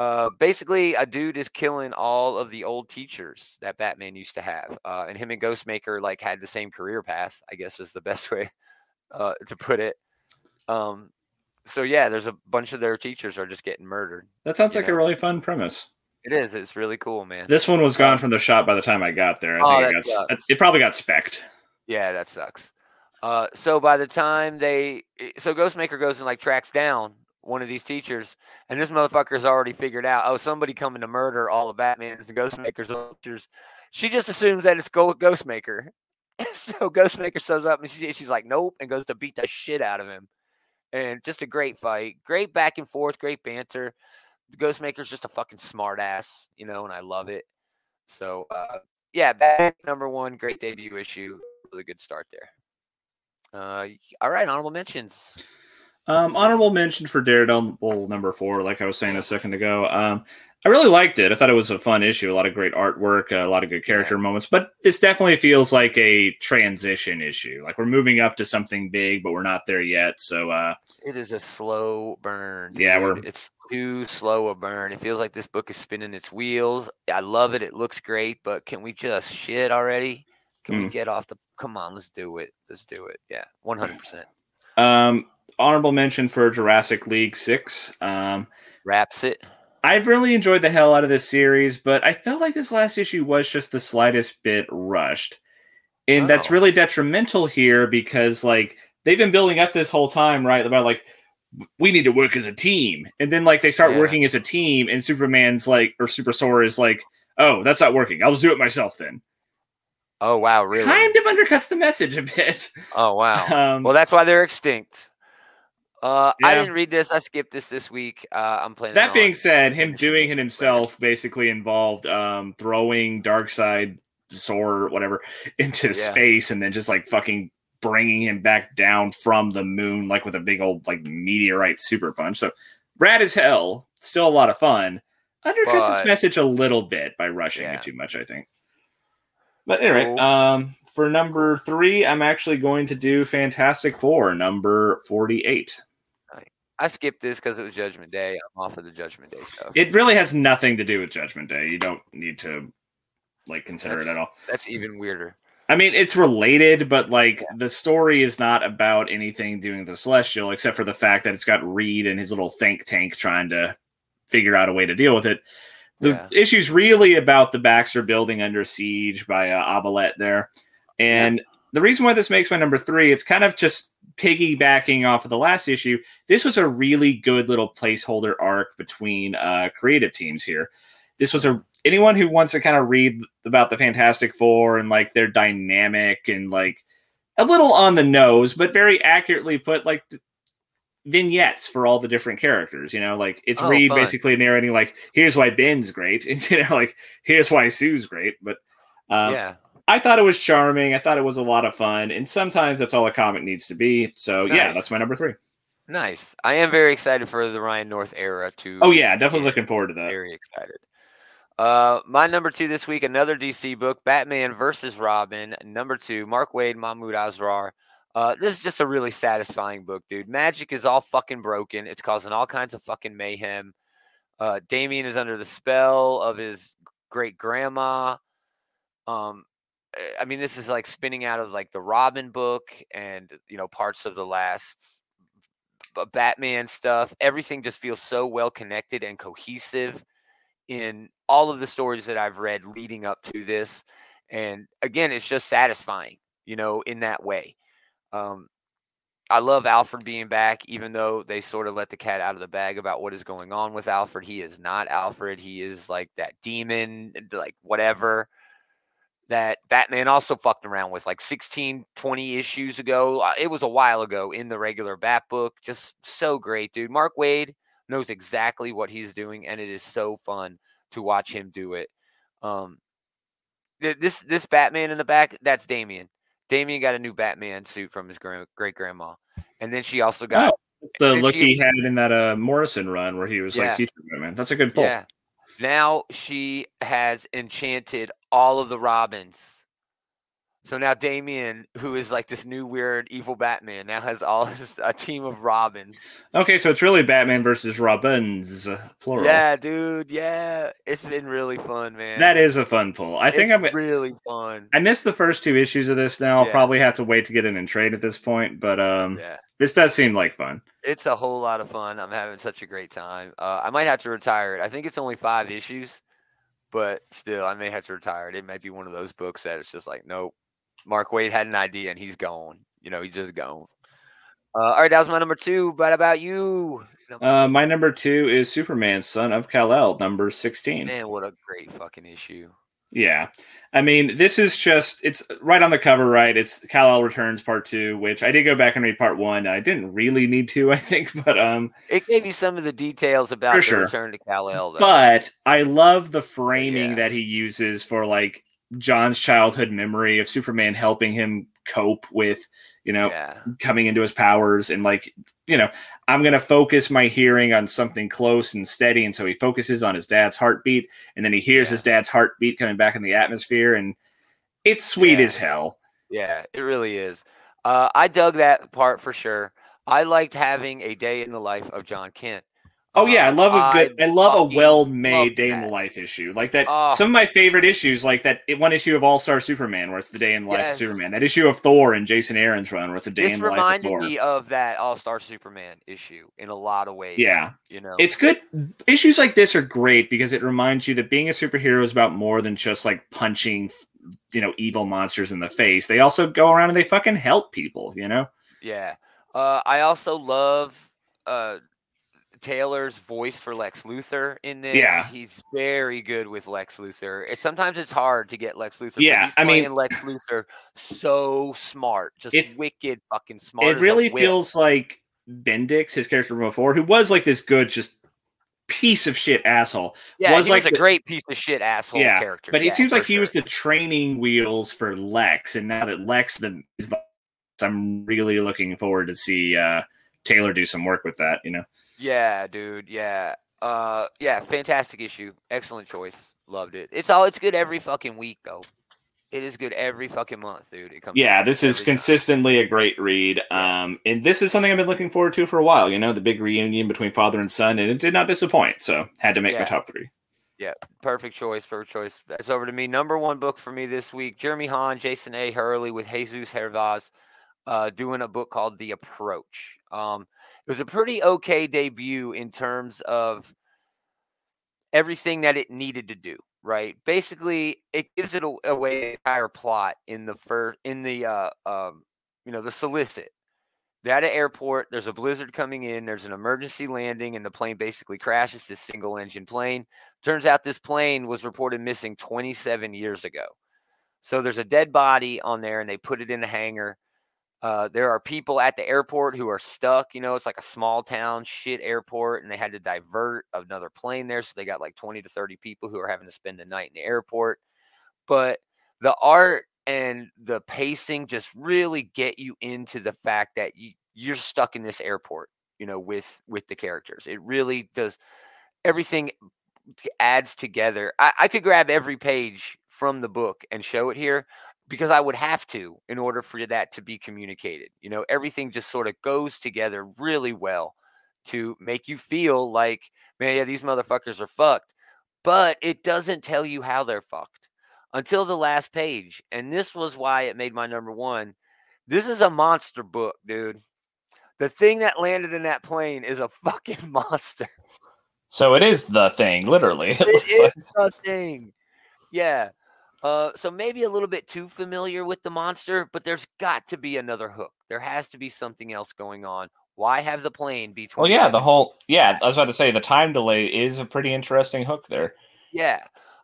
B: uh, basically, a dude is killing all of the old teachers that Batman used to have, uh, and him and Ghostmaker like had the same career path. I guess is the best way uh, to put it. Um, so yeah, there's a bunch of their teachers are just getting murdered.
A: That sounds like
B: know.
A: a really fun premise.
B: It is. It's really cool, man.
A: This one was gone from the shop by the time I got there. I
B: Oh,
A: think it, got, it probably got specked.
B: Yeah, that sucks. Uh, so by the time they, so Ghostmaker goes and like tracks down one of these teachers, and this motherfucker's already figured out, oh, somebody coming to murder all the Batman's and Ghostmaker's. She just assumes that it's Ghostmaker. so Ghostmaker shows up and she, she's like, nope, and goes to beat the shit out of him. And just a great fight, great back and forth, great banter. Ghostmaker's just a fucking smart ass, you know, and I love it. So uh, yeah, Batman number one, great debut issue, really good start there. Uh, all right, honorable mentions.
A: Um, honorable mention for Daredevil number four, like I was saying a second ago. Um, I really liked it. I thought it was a fun issue, a lot of great artwork, a lot of good character moments. But this definitely feels like a transition issue. Like we're moving up to something big, but we're not there yet. So uh,
B: It is a slow burn.
A: Yeah,
B: dude.
A: we're-
B: It's too slow a burn. It feels like this book is spinning its wheels. I love it. It looks great, but can we just shit already? Can we
A: Mm.
B: get off the? Come on, let's do it. Let's do it. Yeah, one hundred percent.
A: um, honorable mention for Jurassic League six. Um,
B: Wraps it.
A: I've really enjoyed the hell out of this series, but I felt like this last issue was just the slightest bit rushed. And that's
B: Oh.
A: really detrimental here because like they've been building up this whole time, right? About like we need to work as a team. And then like they start
B: Yeah.
A: working as a team and Superman's like or Super Sora is like, "Oh, that's not working. I'll just do it myself then."
B: Oh wow, really?
A: Kind of undercuts the message a bit.
B: Oh wow.
A: Um,
B: Well, that's why they're extinct. Uh, I didn't read this. I skipped this this week. Uh, I'm playing.
A: that being said, him doing
B: it
A: himself basically involved um, throwing Darkseid, Sor, whatever, into
B: Yeah.
A: space and then just like fucking bringing him back down from the moon, like with a big old like meteorite super punch. So rad as hell. Still a lot of fun. Undercuts its message a little bit by rushing
B: Yeah.
A: it too much, I think. But anyway, um, for number three, I'm actually going to do Fantastic Four, number 48.
B: I skipped this because it was Judgment Day. I'm off of the Judgment Day stuff.
A: It really has nothing to do with Judgment Day. You don't need to like consider it at all.
B: That's even weirder.
A: I mean, it's related, but like the story is not about anything doing the Celestial, except for the fact that it's got Reed and his little think tank trying to figure out a way to deal with it. The
B: Yeah.
A: issue's really about the Baxter building under siege by uh, Abelet there. And the reason why this makes my number three, it's kind of just piggybacking off of the last issue. This was a really good little placeholder arc between uh, creative teams here. This was a anyone who wants to kind of read about the Fantastic Four and like their dynamic and like a little on the nose, but very accurately put like th- vignettes for all the different characters. You know, like it's
B: Oh,
A: Reed
B: fun.
A: basically narrating like, "Here's why Ben's great," and you know, like, "Here's why Sue's great." But um,
B: yeah.
A: I thought it was charming. I thought it was a lot of fun, and sometimes that's all a comic needs to be. So yeah, that's my number three.
B: Nice. I am very excited for the Ryan North era too.
A: Oh yeah, definitely looking forward to that.
B: Very excited. Uh, my number two this week, another DC book, Batman versus Robin. Number two, Mark Waid, Mahmoud Asrar. Uh, this is just a really satisfying book, dude. Magic is all fucking broken. It's causing all kinds of fucking mayhem. Uh, Damian is under the spell of his great grandma. Um, I mean, this is like spinning out of like the Robin book and you know parts of the last Batman stuff. Everything just feels so well connected and cohesive in all of the stories that I've read leading up to this. And again, it's just satisfying, you know, in that way. Um, I love Alfred being back, even though they sort of let the cat out of the bag about what is going on with Alfred. He is not Alfred. He is like that demon, like whatever that Batman also fucked around with like 16, 20 issues ago. Uh, It was a while ago in the regular Bat book. Just so great, dude. Mark Waid knows exactly what he's doing, and it is so fun to watch him do it. Um, this this Batman in the back, that's Damian. Damian got a new Batman suit from his grand, great grandma, and then she also got
A: It's the look
B: she-
A: he had in that uh Morrison run where he was
B: Yeah.
A: like future Batman. That's a good pull.
B: yeah. Now she has enchanted all of the Robins. So now Damian, who is like this new weird evil Batman, now has all his, a team of Robins.
A: Okay, so it's really Batman versus Robins, plural.
B: Yeah, dude. Yeah, it's been really fun, man.
A: That is a fun pull. I think I'm
B: really fun.
A: I missed the first two issues of this now. I'll probably have to wait to get it in trade at this point, but um
B: Yeah,
A: this does seem like fun.
B: it's a whole lot of fun. I'm having such a great time. Uh, I might have to retire it. I think it's only five issues, but still, I may have to retire it. It might be one of those books that it's just like, nope. Mark Waid had an idea and he's gone. You know, he's just gone. Uh, all right, that was my number two. But about you,
A: Uh my number two is Superman, Son of Kal-El, number 16.
B: man, what a great fucking issue.
A: Yeah. I mean, this is just it's right on the cover, right? It's Kal-El Returns Part 2, which I did go back and read Part 1. I didn't really need to, I think, but um
B: It gave you some of the details about the
A: sure.
B: return to Kal El, though.
A: but I love the framing
B: Yeah.
A: that he uses for like John's childhood memory of Superman helping him cope with, you know,
B: yeah,
A: coming into his powers and like you know i'm going to focus my hearing on something close and steady and so he focuses on his dad's heartbeat and then he hears
B: Yeah.
A: his dad's heartbeat coming back in the atmosphere and it's sweet
B: Yeah.
A: as hell
B: yeah, it really is. Uh, I dug that part for sure. I liked having a day in the life of John Kent.
A: Oh yeah i love a good i, love a well-made day in the life issue like that
B: Oh.
A: some of my favorite issues like that one issue of all-star superman where it's the day in the life
B: Yes.
A: of superman that issue of thor and jason aaron's run where it's a day
B: This
A: in the life of
B: reminded me of that All Star Superman issue in a lot of ways.
A: yeah
B: you know,
A: it's good issues like this are great because it reminds you that being a superhero is about more than just like punching you know evil monsters in the face they also go around and they fucking help people you know
B: yeah. Uh, I also love uh, Taylor's voice for Lex Luthor in this.
A: Yeah.
B: he's very good with Lex Luthor. It sometimes it's hard to get Lex Luthor.
A: Yeah,
B: he's
A: I mean-
B: Lex Luthor so smart, just
A: It-
B: wicked fucking smart.
A: it really feels like bendix his character from before who was like this good just piece of shit asshole
B: yeah,
A: was
B: he
A: like
B: was a
A: the-
B: great piece of shit asshole
A: yeah
B: character.
A: but it
B: yeah,
A: seems
B: for
A: like he was the training wheels for lex and now that lex the is the i'm really looking forward to see uh taylor do some work with that you know
B: Yeah, dude. Yeah. Uh yeah, fantastic issue. Excellent choice. Loved it. It's all it's good every fucking week though. It is good every fucking month, dude. It comes
A: Yeah, this is
B: every time.
A: consistently a great read. Um, and this is something I've been looking forward to for a while. You know, the big reunion between father and son, and it did not disappoint. So had to make my top three.
B: Yeah, Perfect choice, perfect choice. It's over to me. Number one book for me this week, Jeremy Haun, Jason A. Hurley with Jesús Hervás, uh, doing a book called The Approach. Um, was a pretty okay debut in terms of everything that it needed to do. Right, basically, it gives it away the entire plot in the first in the uh, um, you know the solicit. They're at an airport. There's a blizzard coming in. There's an emergency landing, and the plane basically crashes. This single engine plane. Turns out this plane was reported missing 27 years ago. So there's a dead body on there, and they put it in a hangar. Uh, there are people at the airport who are stuck. You know, it's like a small town shit airport, and they had to divert another plane there. So they got like 20 to 30 people who are having to spend the night in the airport. But the art and the pacing just really get you into the fact that you, you're stuck in this airport, you know, with with the characters. It really does everything adds together. I, I could grab every page from the book and show it here because I would have to in order for that to be communicated. You know, everything just sort of goes together really well to make you feel like, man, yeah, these motherfuckers are fucked. but it doesn't tell you how they're fucked until the last page. And this was why it made my number one. This is a monster book, dude. The thing that landed in that plane is a fucking monster.
A: So it is the thing, literally. It
B: It is
A: like-
B: the thing. Yeah. Uh, so maybe a little bit too familiar with the monster, but there's got to be another hook. There has to be something else going on. Why have the plane be?
A: well, yeah, the whole yeah. I was about to say the time delay is a pretty interesting hook there.
B: Yeah.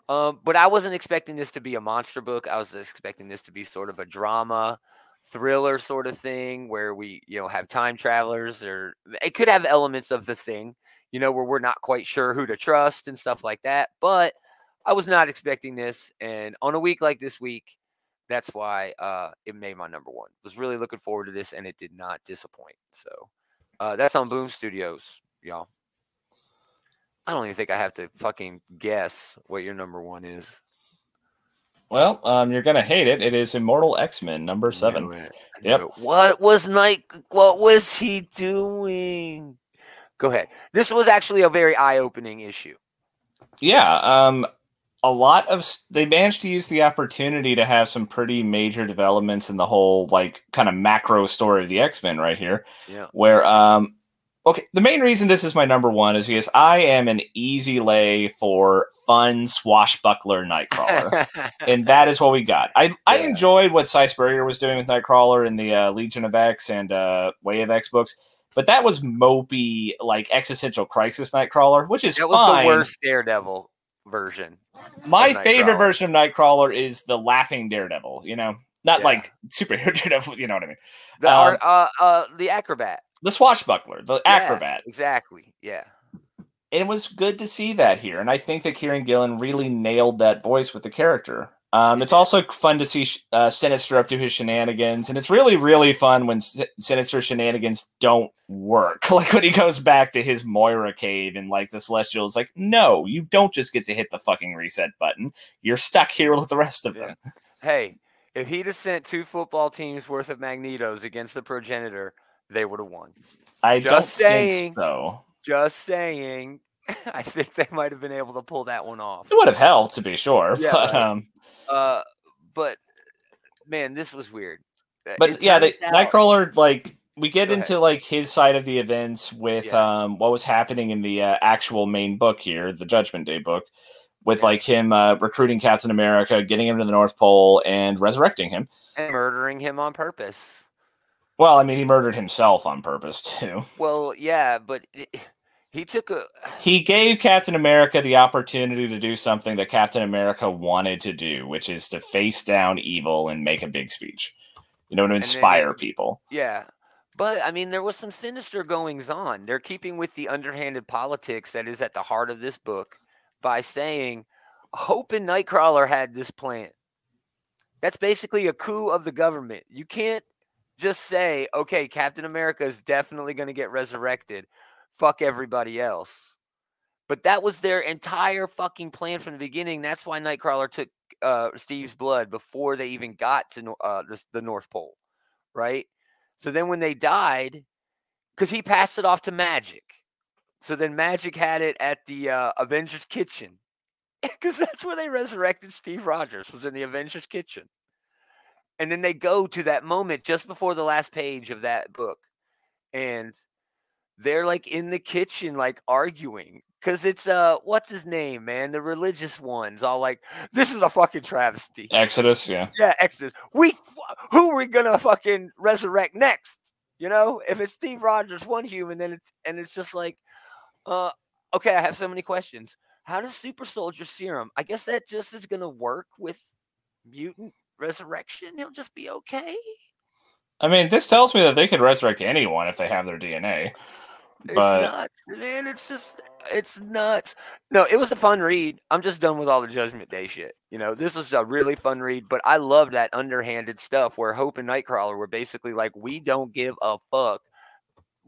B: Um, but I wasn't expecting this to be a monster book. I was expecting this to be sort of a drama, thriller sort of thing where we, you know, have time travelers or it could have elements of the thing, you know, where we're not quite sure who to trust and stuff like that. But I was not expecting this. And on a week like this week, that's why uh, it made my number one. Was really looking forward to this and it did not disappoint. So uh, that's on Boom Studios, y'all. I don't even think I have to fucking guess what your number one is.
A: Well, um, you're gonna hate it. It is Immortal X Men number seven.
B: It.
A: Yep.
B: it. What was Night? What was he doing? Go ahead. This was actually a very eye-opening issue.
A: Yeah, um, a lot of they managed to use the opportunity to have some pretty major developments in the whole like kind of macro story of the X Men right here.
B: Yeah.
A: Where um, okay, the main reason this is my number one is because I am an easy lay for fun swashbuckler Nightcrawler. and that is what we got. I I enjoyed what Spurrier was doing with Nightcrawler in the uh, Legion of X and uh, Way of X books, but that was mopey like existential crisis Nightcrawler, which is
B: that was
A: fine.
B: the worst Daredevil version.
A: My favorite version of Nightcrawler is the laughing Daredevil. You know, not
B: Yeah.
A: like superhero Daredevil. You know what I mean?
B: The
A: Um,
B: uh, uh, the acrobat.
A: The swashbuckler, the
B: Yeah,
A: acrobat.
B: Exactly. Yeah.
A: it was good to see that here, and I think that Kieron Gillen really nailed that voice with the character. Um, it's also fun to see uh, Sinister up to his shenanigans, and it's really, really fun when S- Sinister shenanigans don't work. Like when he goes back to his Moira cave, and like the Celestial is like, "No, you don't just get to hit the fucking reset button. You're stuck here with the rest of them."
B: Hey, if he'd have sent two football teams worth of Magnetos against the progenitor, they would have won.
A: I
B: Just saying.
A: think so.
B: Just saying. I think they might have been able to pull that one off.
A: It would have helped to be sure,
B: Yeah,
A: but
B: right.
A: um,
B: Uh, but man, this was weird. Uh,
A: but
B: it
A: yeah, the
B: out-
A: Nightcrawler, like we get
B: Go ahead.
A: into like his side of the events with
B: Yeah.
A: um what was happening in the uh, actual main book here, the Judgment Day book, with
B: Yeah.
A: like him uh, recruiting Captain America, getting him to the North Pole, and resurrecting him.
B: and murdering him on purpose.
A: Well, I mean, he murdered himself on purpose too.
B: Well, yeah, but it, he took a
A: He gave Captain America the opportunity to do something that Captain America wanted to do, which is to face down evil and make a big speech. You know, to inspire
B: it-
A: people.
B: yeah. But I mean, there was some sinister goings on. They're keeping with the underhanded politics that is at the heart of this book by saying Hope and Nightcrawler had this plan. That's basically a coup of the government. You can't just say, okay, Captain America is definitely going to get resurrected. Fuck everybody else. But that was their entire fucking plan from the beginning. That's why Nightcrawler took uh, Steve's blood before they even got to uh, the, the North Pole, right? So then when they died, because he passed it off to Magik. So then Magik had it at the uh, Avengers kitchen. Because that's where they resurrected Steve Rogers, was in the Avengers kitchen. And then they go to that moment just before the last page of that book. And they're like in the kitchen, like arguing. Cause it's uh what's his name, man? The religious ones all like, this is a fucking travesty.
A: Exodus, yeah.
B: Yeah, Exodus. We who are we gonna fucking resurrect next? You know, if it's Steve Rogers, one human, then it's and it's just like, uh, okay, I have so many questions. How does Super Soldier Serum? I guess that just is gonna work with mutant resurrection. He'll just be okay.
A: I mean, this tells me that they could resurrect anyone if they have their DNA.
B: It's
A: But-
B: nuts, man. It's just, it's nuts. No, it was a fun read. I'm just done with all the Judgment Day shit. You know, this was a really fun read, but I love that underhanded stuff where Hope and Nightcrawler were basically like, we don't give a fuck.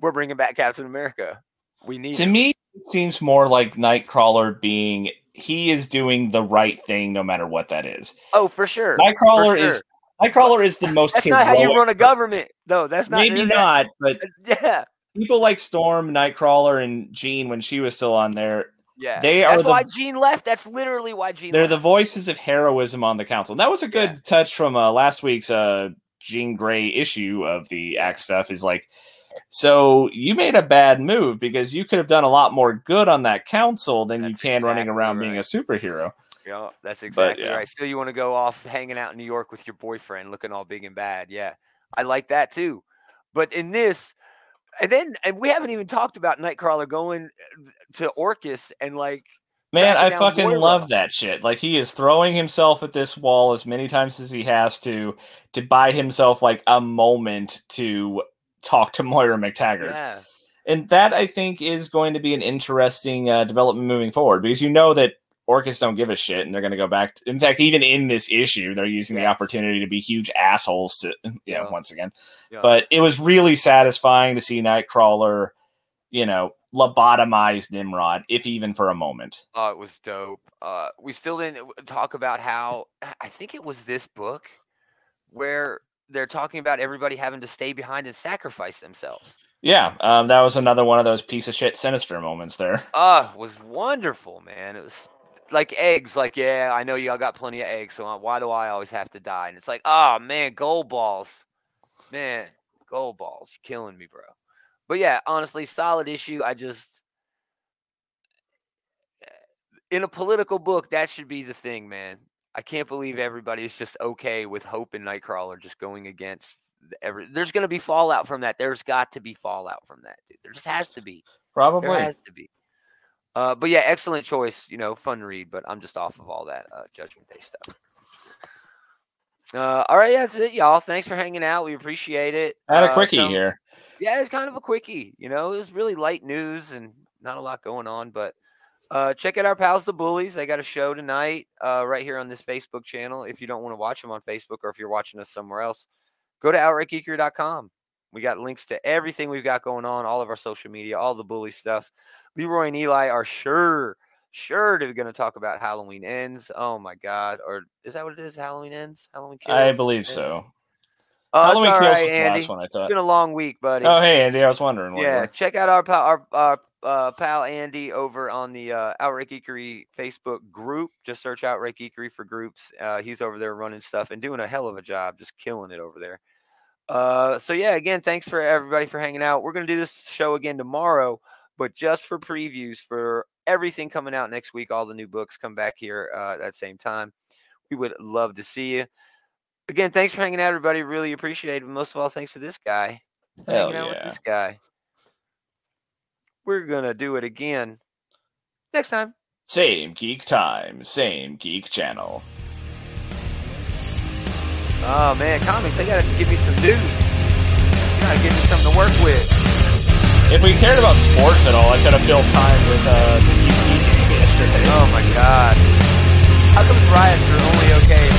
B: We're bringing back Captain America. We need
A: To
B: him."
A: me, it seems more like Nightcrawler being he is doing the right thing no matter what that is.
B: Oh, for sure.
A: Nightcrawler
B: for
A: is
B: sure.
A: Nightcrawler is the most
B: That's not how you run a government. No, that's not.
A: Maybe not, but
B: Yeah,
A: people like Storm, Nightcrawler, and Jean when she was still on there,
B: Yeah,
A: They
B: that's
A: are the-
B: why Jean left. That's literally why Jean.
A: They're
B: left.
A: the voices of heroism on the council. And that was a good
B: Yeah.
A: touch from uh, last week's uh, Jean Grey issue of the Act stuff. Is like, so you made a bad move because you could have done a lot more good on that council than you
B: That's
A: can running
B: exactly
A: around being a superhero.
B: Yeah, that's exactly
A: yeah.
B: right. Still, you want to go off hanging out in New York with your boyfriend, looking all big and bad. Yeah, I like that too. But in this, and then, and we haven't even talked about Nightcrawler going uh, to Orchis and like,
A: Man, I fucking
B: Moira.
A: love that shit. Like he is throwing himself at this wall as many times as he has to to buy himself like a moment to talk to Moira McTaggart.
B: yeah,
A: and that I think is going to be an interesting uh, development moving forward because you know that Orchis don't give a shit and they're going to go back. To, in fact, even in this issue, they're using the opportunity to be huge assholes to yeah, once again.
B: Yeah.
A: But it was really satisfying to see Nightcrawler, you know, lobotomize Nimrod, if even for a moment.
B: oh, it was dope. Uh, we still didn't talk about how I think it was this book where they're talking about everybody having to stay behind and sacrifice themselves.
A: Yeah, um, that was another one of those piece of shit sinister moments there.
B: Ah, it was wonderful, man. It was like eggs. Like, yeah, I know y'all got plenty of eggs, so uh, why do I always have to die? And it's like, oh man, gold balls, man, gold balls, You're killing me, bro. But yeah, honestly, solid issue. I just in a political book, that should be the thing, man. I can't believe everybody's just okay with Hope and Nightcrawler just going against every. There's going to be fallout from that. There's got to be fallout from that, dude. There just has to be.
A: Probably.
B: There has to be. Uh, but yeah, excellent choice. You know, fun read. But I'm just off of all that uh, Judgment Day stuff. Uh, all right, yeah, that's it, y'all. Thanks for hanging out. We appreciate it.
A: I had a
B: Uh,
A: quickie
B: some-
A: here.
B: Yeah, it's kind of a quickie. You know, it was really light news and not a lot going on. But uh, check out our pals, the Bullies. They got a show tonight uh, right here on this Facebook channel. If you don't want to watch them on Facebook or if you're watching us somewhere else, go to outrightgeekery.com. We got links to everything we've got going on, all of our social media, all the bully stuff. Leroy and Eli are sure, sure to going to talk about Halloween ends. Oh my God! Or is that what it is? Halloween ends. Halloween kills.
A: I believe
B: Ends?
A: so.
B: Oh,
A: Halloween
B: all
A: Kills
B: right,
A: was the
B: Andy.
A: last one, I thought.
B: It's been a long week, buddy.
A: Oh, hey, Andy, I was wondering. what
B: Yeah, check out our pal, our, our uh, pal Andy over on the uh, Outright Geekery Facebook group. Just search Outright Geekery for groups. Uh, he's over there running stuff and doing a hell of a job, just killing it over there. Uh, so yeah, again, thanks for everybody for hanging out. We're gonna do this show again tomorrow, but just for previews for everything coming out next week. All the new books come back here uh, at that same time. We would love to see you. Again, thanks for hanging out, everybody. Really appreciate it. Most of all, thanks to this guy
A: Hell
B: hanging out with
A: yeah.
B: this guy. We're gonna do it again next time.
A: Same geek time, same geek channel.
B: Oh man, comics, they gotta give me some dudes. They gotta give me something to work with.
A: If we cared about sports at all, I could have filled time with uh, the game yesterday.
B: Oh my god. How come riots are only okay